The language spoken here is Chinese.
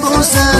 不舍